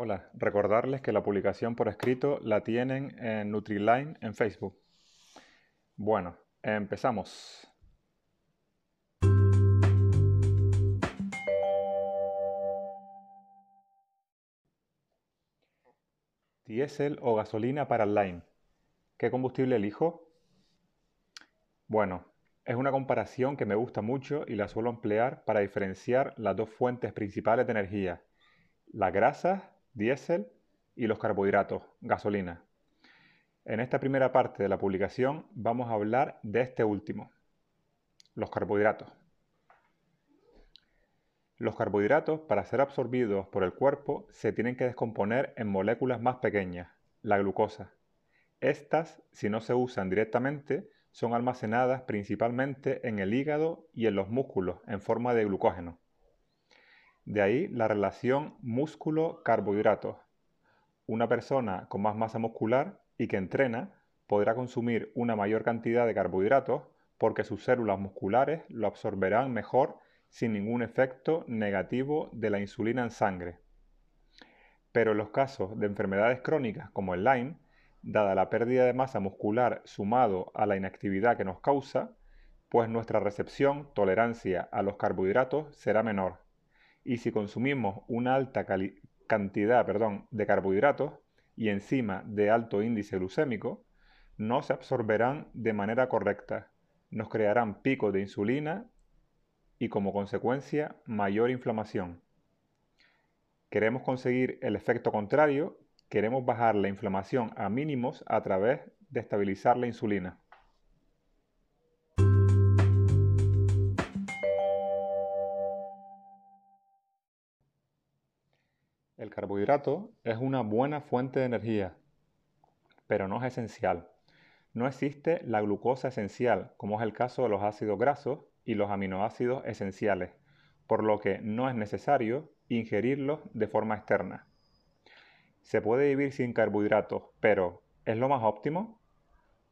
Hola, recordarles que la publicación por escrito la tienen en Nutriline en Facebook. Bueno, empezamos. Diesel o gasolina para el line. ¿Qué combustible elijo? Bueno, es una comparación que me gusta mucho y la suelo emplear para diferenciar las dos fuentes principales de energía, la grasa diésel y los carbohidratos, gasolina. En esta primera parte de la publicación vamos a hablar de este último, los carbohidratos. Los carbohidratos, para ser absorbidos por el cuerpo, se tienen que descomponer en moléculas más pequeñas, la glucosa. Estas, si no se usan directamente, son almacenadas principalmente en el hígado y en los músculos en forma de glucógeno. De ahí la relación músculo-carbohidratos. Una persona con más masa muscular y que entrena podrá consumir una mayor cantidad de carbohidratos porque sus células musculares lo absorberán mejor sin ningún efecto negativo de la insulina en sangre. Pero en los casos de enfermedades crónicas como el Lyme, dada la pérdida de masa muscular sumado a la inactividad que nos causa, pues nuestra recepción, tolerancia a los carbohidratos será menor y si consumimos una alta cantidad perdón, de carbohidratos y encima de alto índice glucémico, no se absorberán de manera correcta, nos crearán picos de insulina y como consecuencia mayor inflamación. Queremos conseguir el efecto contrario, queremos bajar la inflamación a mínimos a través de estabilizar la insulina. Carbohidrato es una buena fuente de energía, pero no es esencial. No existe la glucosa esencial, como es el caso de los ácidos grasos y los aminoácidos esenciales, por lo que no es necesario ingerirlos de forma externa. Se puede vivir sin carbohidratos, pero ¿es lo más óptimo?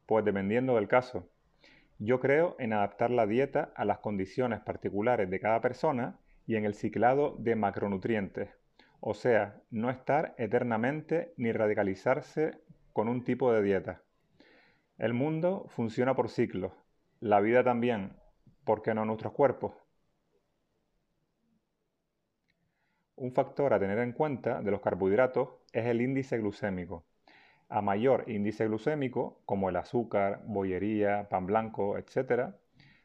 Pues dependiendo del caso. Yo creo en adaptar la dieta a las condiciones particulares de cada persona y en el ciclado de macronutrientes, o sea, no estar eternamente ni radicalizarse con un tipo de dieta. El mundo funciona por ciclos, la vida también, ¿por qué no nuestros cuerpos? Un factor a tener en cuenta de los carbohidratos es el índice glucémico. A mayor índice glucémico, como el azúcar, bollería, pan blanco, etc.,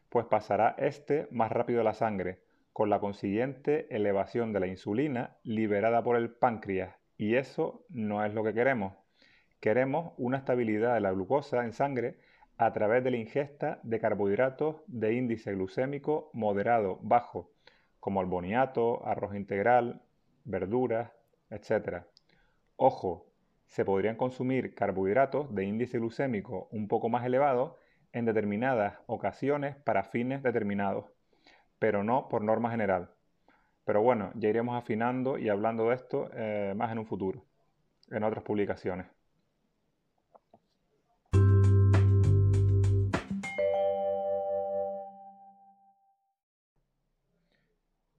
pues pasará este más rápido a la sangre, con la consiguiente elevación de la insulina liberada por el páncreas y eso no es lo que queremos. Queremos una estabilidad de la glucosa en sangre a través de la ingesta de carbohidratos de índice glucémico moderado bajo, como el boniato, arroz integral, verduras, etc. Ojo, se podrían consumir carbohidratos de índice glucémico un poco más elevado en determinadas ocasiones para fines determinados pero no por norma general. Pero bueno, ya iremos afinando y hablando de esto eh, más en un futuro, en otras publicaciones.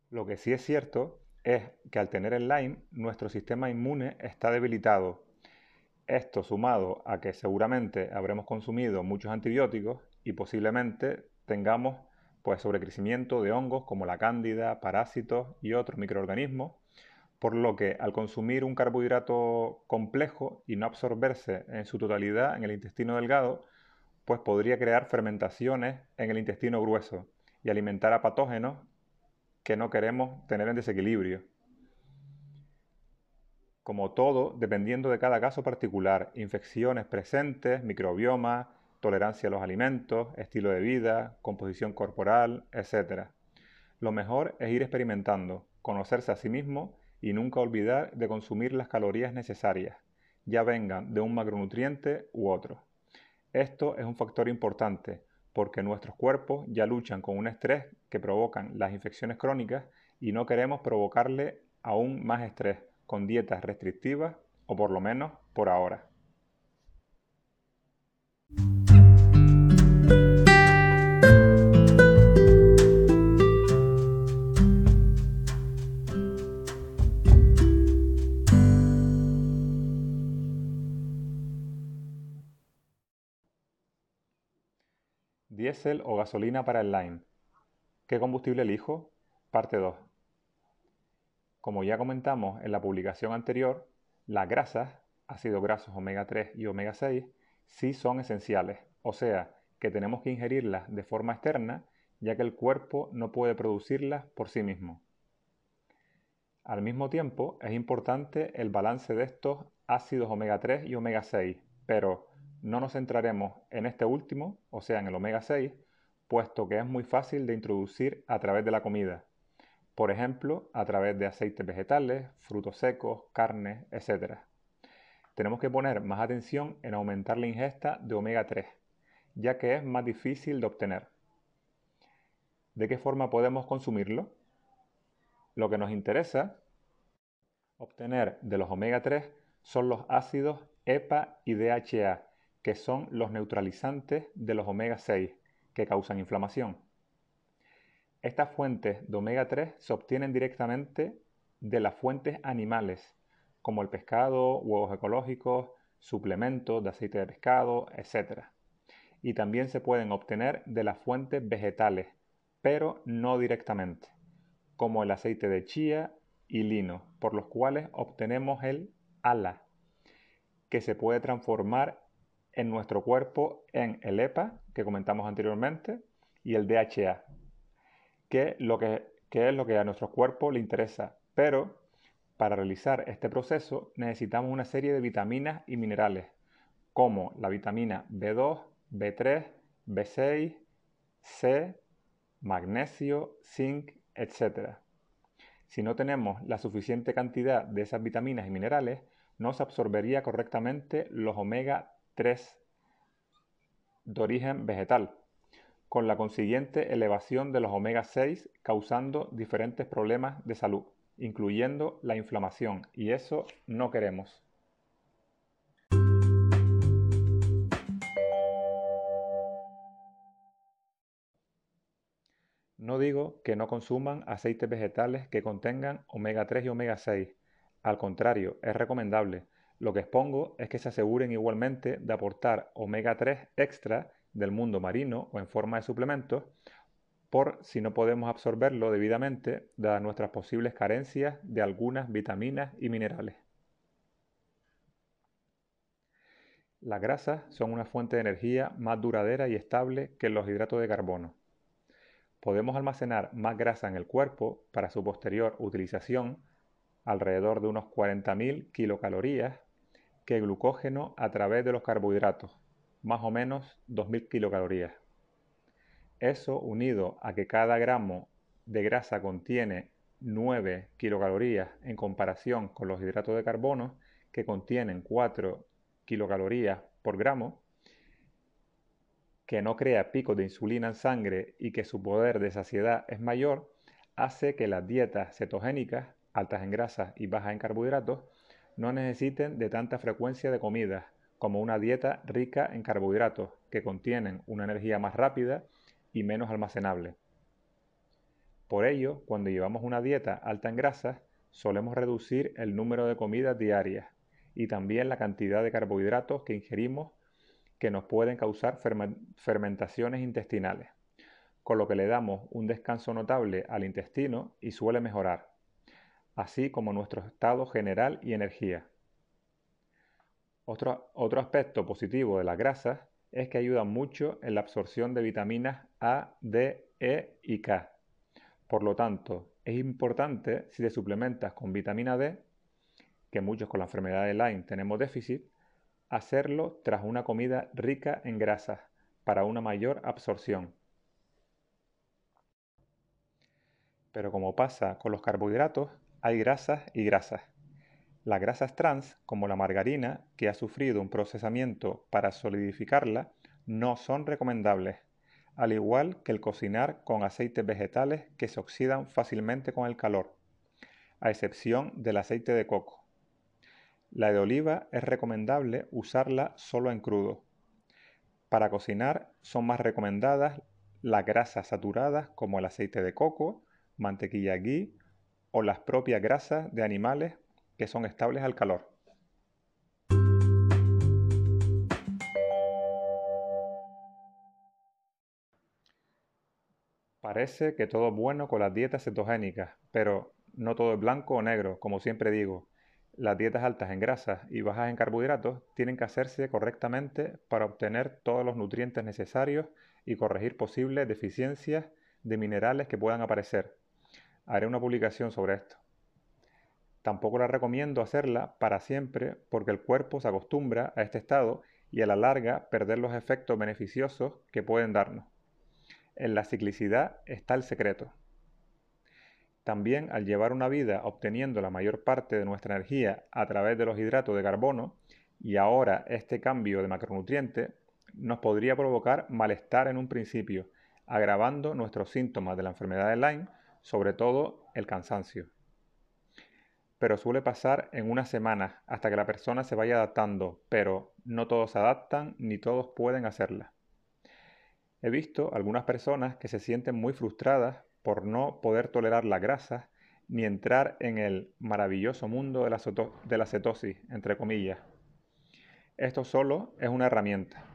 Lo que sí es cierto es que al tener el Lyme, nuestro sistema inmune está debilitado. Esto sumado a que seguramente habremos consumido muchos antibióticos y posiblemente tengamos pues sobrecrecimiento de hongos como la cándida, parásitos y otros microorganismos, por lo que al consumir un carbohidrato complejo y no absorberse en su totalidad en el intestino delgado, pues podría crear fermentaciones en el intestino grueso y alimentar a patógenos que no queremos tener en desequilibrio. Como todo, dependiendo de cada caso particular, infecciones presentes, microbioma, tolerancia a los alimentos, estilo de vida, composición corporal, etc. Lo mejor es ir experimentando, conocerse a sí mismo y nunca olvidar de consumir las calorías necesarias, ya vengan de un macronutriente u otro. Esto es un factor importante porque nuestros cuerpos ya luchan con un estrés que provocan las infecciones crónicas y no queremos provocarle aún más estrés con dietas restrictivas o por lo menos por ahora. Diésel o gasolina para el Line. ¿Qué combustible elijo? Parte 2. Como ya comentamos en la publicación anterior, las grasas, ácidos grasos omega 3 y omega 6, sí son esenciales, o sea, que tenemos que ingerirlas de forma externa, ya que el cuerpo no puede producirlas por sí mismo. Al mismo tiempo, es importante el balance de estos ácidos omega 3 y omega 6, pero no nos centraremos en este último, o sea, en el omega 6, puesto que es muy fácil de introducir a través de la comida, por ejemplo, a través de aceites vegetales, frutos secos, carnes, etc. Tenemos que poner más atención en aumentar la ingesta de omega 3, ya que es más difícil de obtener. ¿De qué forma podemos consumirlo? Lo que nos interesa obtener de los omega 3 son los ácidos EPA y DHA, que son los neutralizantes de los omega 6 que causan inflamación. Estas fuentes de omega 3 se obtienen directamente de las fuentes animales, como el pescado, huevos ecológicos, suplementos de aceite de pescado, etc. Y también se pueden obtener de las fuentes vegetales, pero no directamente, como el aceite de chía y lino, por los cuales obtenemos el ALA, que se puede transformar en nuestro cuerpo en el EPA, que comentamos anteriormente, y el DHA, que, lo que, es lo que a nuestro cuerpo le interesa. Pero para realizar este proceso necesitamos una serie de vitaminas y minerales, como la vitamina B2, B3, B6, C, magnesio, zinc, etc. Si no tenemos la suficiente cantidad de esas vitaminas y minerales, no se absorbería correctamente los omega 3 de origen vegetal, con la consiguiente elevación de los omega 6 causando diferentes problemas de salud, incluyendo la inflamación, y eso no queremos. No digo que no consuman aceites vegetales que contengan omega 3 y omega 6. Al contrario, es recomendable, lo que expongo es que se aseguren igualmente de aportar omega 3 extra del mundo marino o en forma de suplementos por si no podemos absorberlo debidamente dadas nuestras posibles carencias de algunas vitaminas y minerales. Las grasas son una fuente de energía más duradera y estable que los hidratos de carbono. Podemos almacenar más grasa en el cuerpo para su posterior utilización, alrededor de unos 40.000 kilocalorías que glucógeno a través de los carbohidratos, más o menos 2.000 kilocalorías. Eso unido a que cada gramo de grasa contiene 9 kilocalorías en comparación con los hidratos de carbono que contienen 4 kilocalorías por gramo, que no crea picos de insulina en sangre y que su poder de saciedad es mayor, hace que las dietas cetogénicas, altas en grasas y bajas en carbohidratos, no necesiten de tanta frecuencia de comidas como una dieta rica en carbohidratos que contienen una energía más rápida y menos almacenable. Por ello, cuando llevamos una dieta alta en grasas, solemos reducir el número de comidas diarias y también la cantidad de carbohidratos que ingerimos que nos pueden causar fermentaciones intestinales, con lo que le damos un descanso notable al intestino y suele mejorar así como nuestro estado general y energía. Otro, otro aspecto positivo de las grasas es que ayudan mucho en la absorción de vitaminas A, D, E y K. Por lo tanto, es importante si te suplementas con vitamina D, que muchos con la enfermedad de Lyme tenemos déficit, hacerlo tras una comida rica en grasas para una mayor absorción. Pero como pasa con los carbohidratos, hay grasas y grasas. Las grasas trans, como la margarina, que ha sufrido un procesamiento para solidificarla, no son recomendables, al igual que el cocinar con aceites vegetales que se oxidan fácilmente con el calor, a excepción del aceite de coco. La de oliva es recomendable usarla solo en crudo. Para cocinar son más recomendadas las grasas saturadas como el aceite de coco, mantequilla ghee o las propias grasas de animales que son estables al calor. Parece que todo es bueno con las dietas cetogénicas, pero no todo es blanco o negro, como siempre digo. Las dietas altas en grasas y bajas en carbohidratos tienen que hacerse correctamente para obtener todos los nutrientes necesarios y corregir posibles deficiencias de minerales que puedan aparecer. Haré una publicación sobre esto. Tampoco la recomiendo hacerla para siempre porque el cuerpo se acostumbra a este estado y a la larga perder los efectos beneficiosos que pueden darnos. En la ciclicidad está el secreto. También al llevar una vida obteniendo la mayor parte de nuestra energía a través de los hidratos de carbono y ahora este cambio de macronutrientes nos podría provocar malestar en un principio, agravando nuestros síntomas de la enfermedad de Lyme, sobre todo el cansancio. Pero suele pasar en unas semanas hasta que la persona se vaya adaptando, pero no todos se adaptan ni todos pueden hacerla. He visto algunas personas que se sienten muy frustradas por no poder tolerar la grasa ni entrar en el maravilloso mundo de la, cetosis, entre comillas. Esto solo es una herramienta.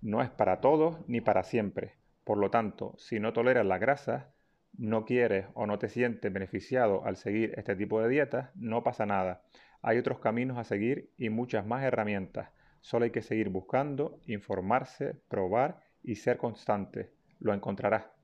No es para todos ni para siempre. Por lo tanto, si no toleras la grasa, no quieres o no te sientes beneficiado al seguir este tipo de dietas, no pasa nada. Hay otros caminos a seguir y muchas más herramientas. Solo hay que seguir buscando, informarse, probar y ser constante. Lo encontrarás.